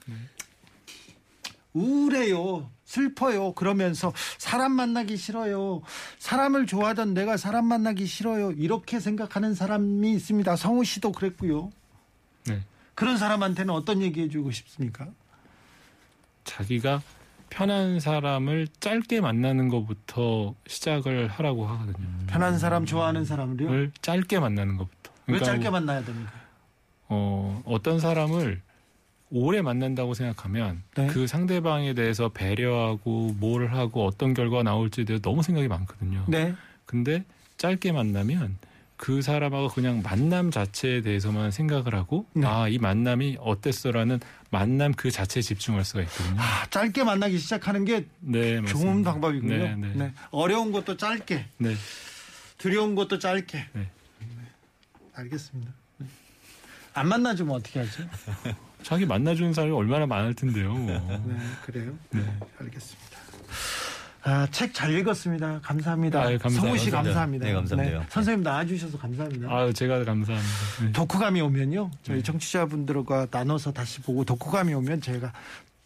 우울해요. 슬퍼요. 그러면서 사람 만나기 싫어요. 사람을 좋아하던 내가 사람 만나기 싫어요. 이렇게 생각하는 사람이 있습니다. 성우 씨도 그랬고요. 네. 그런 사람한테는 어떤 얘기 해주고 싶습니까? 자기가 편한 사람을 짧게 만나는 것부터 시작을 하라고 하거든요. 편한 사람 좋아하는 사람을요? 을 짧게 만나는 것부터. 왜 그러니까 짧게 만나야 됩니까? 어, 어떤 사람을 오래 만난다고 생각하면 네. 그 상대방에 대해서 배려하고 뭘 하고 어떤 결과가 나올지에 대해 너무 생각이 많거든요. 네. 근데 짧게 만나면 그 사람하고 그냥 만남 자체에 대해서만 생각을 하고 네. 아, 이 만남이 어땠어라는 만남 그 자체에 집중할 수가 있거든요. 아, 짧게 만나기 시작하는 게 네. 좋은 방법이군요. 네, 네. 네. 어려운 것도 짧게, 네. 두려운 것도 짧게. 네. 알겠습니다. 네. 안 만나주면 어떻게 하죠? 자기 만나주는 사람이 얼마나 많을 텐데요. 네, 그래요. 네. 알겠습니다. 아, 책 잘 읽었습니다. 감사합니다. 아유, 감사합니다. 성우 씨 감사합니다. 감사합니다. 네, 감사합니다. 선생님 나와주셔서 감사합니다. 아, 제가 감사합니다. 네. 독후감이 오면요. 저희 청취자분들과 나눠서 다시 보고 독후감이 오면 저희가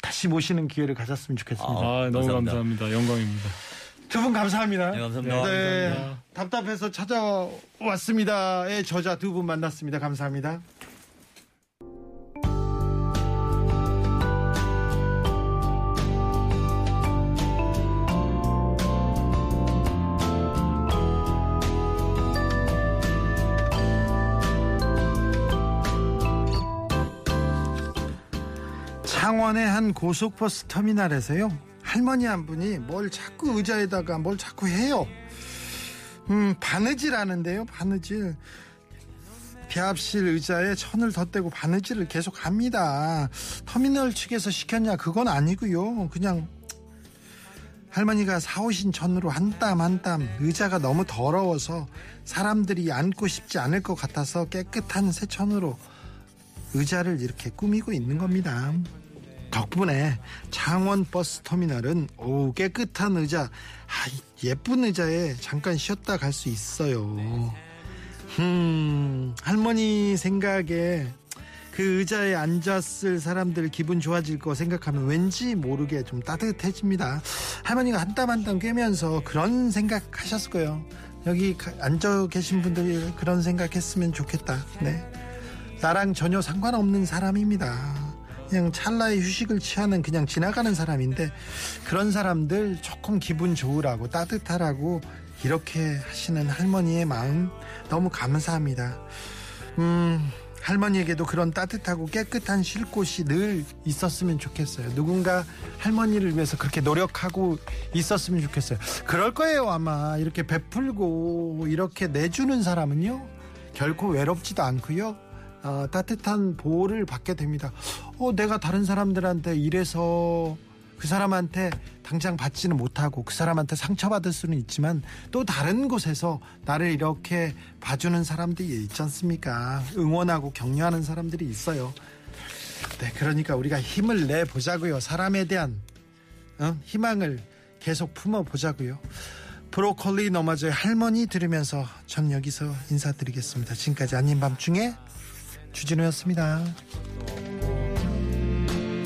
다시 모시는 기회를 가졌으면 좋겠습니다. 아, 너무 감사합니다. 감사합니다. 영광입니다. 두 분 감사합니다. 네, 감사합니다. 네, 감사합니다. 답답해서 찾아왔습니다의 저자 두 분 만났습니다. 감사합니다. 창원의 한 고속버스 터미널에서요 할머니 한 분이 뭘 자꾸 의자에다가 뭘 자꾸 해요. 음 바느질 하는데요 바느질 배합실 의자에 천을 덧대고 바느질을 계속 합니다. 터미널 측에서 시켰냐 그건 아니고요 그냥 할머니가 사오신 천으로 한 땀 한 땀 의자가 너무 더러워서 사람들이 앉고 싶지 않을 것 같아서 깨끗한 새 천으로 의자를 이렇게 꾸미고 있는 겁니다. 덕분에 창원 버스 터미널은 오 깨끗한 의자, 아, 예쁜 의자에 잠깐 쉬었다 갈 수 있어요. 음, 할머니 생각에 그 의자에 앉았을 사람들 기분 좋아질 거 생각하면 왠지 모르게 좀 따뜻해집니다. 할머니가 한 땀 한 땀 꿰면서 그런 생각 하셨을 거예요. 여기 가- 앉아 계신 분들이 그런 생각했으면 좋겠다. 네. 나랑 전혀 상관없는 사람입니다. 그냥 찰나의 휴식을 취하는 그냥 지나가는 사람인데 그런 사람들 조금 기분 좋으라고 따뜻하라고 이렇게 하시는 할머니의 마음 너무 감사합니다. 음, 할머니에게도 그런 따뜻하고 깨끗한 쉴 곳이 늘 있었으면 좋겠어요. 누군가 할머니를 위해서 그렇게 노력하고 있었으면 좋겠어요. 그럴 거예요, 아마. 이렇게 베풀고 이렇게 내주는 사람은요, 결코 외롭지도 않고요. 어, 따뜻한 보호를 받게 됩니다. 어, 내가 다른 사람들한테 이래서 그 사람한테 당장 받지는 못하고 그 사람한테 상처받을 수는 있지만 또 다른 곳에서 나를 이렇게 봐주는 사람들이 있지 않습니까? 응원하고 격려하는 사람들이 있어요. 네, 그러니까 우리가 힘을 내 보자고요. 사람에 대한 어? 희망을 계속 품어 보자고요. 브로콜리 너마저의 할머니 들으면서 전 여기서 인사드리겠습니다. 지금까지 아닌 밤중에 주진우였습니다.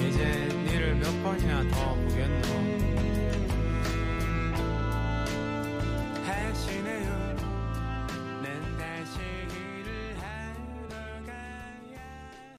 이제 니를 몇 번이나 더 보겠나?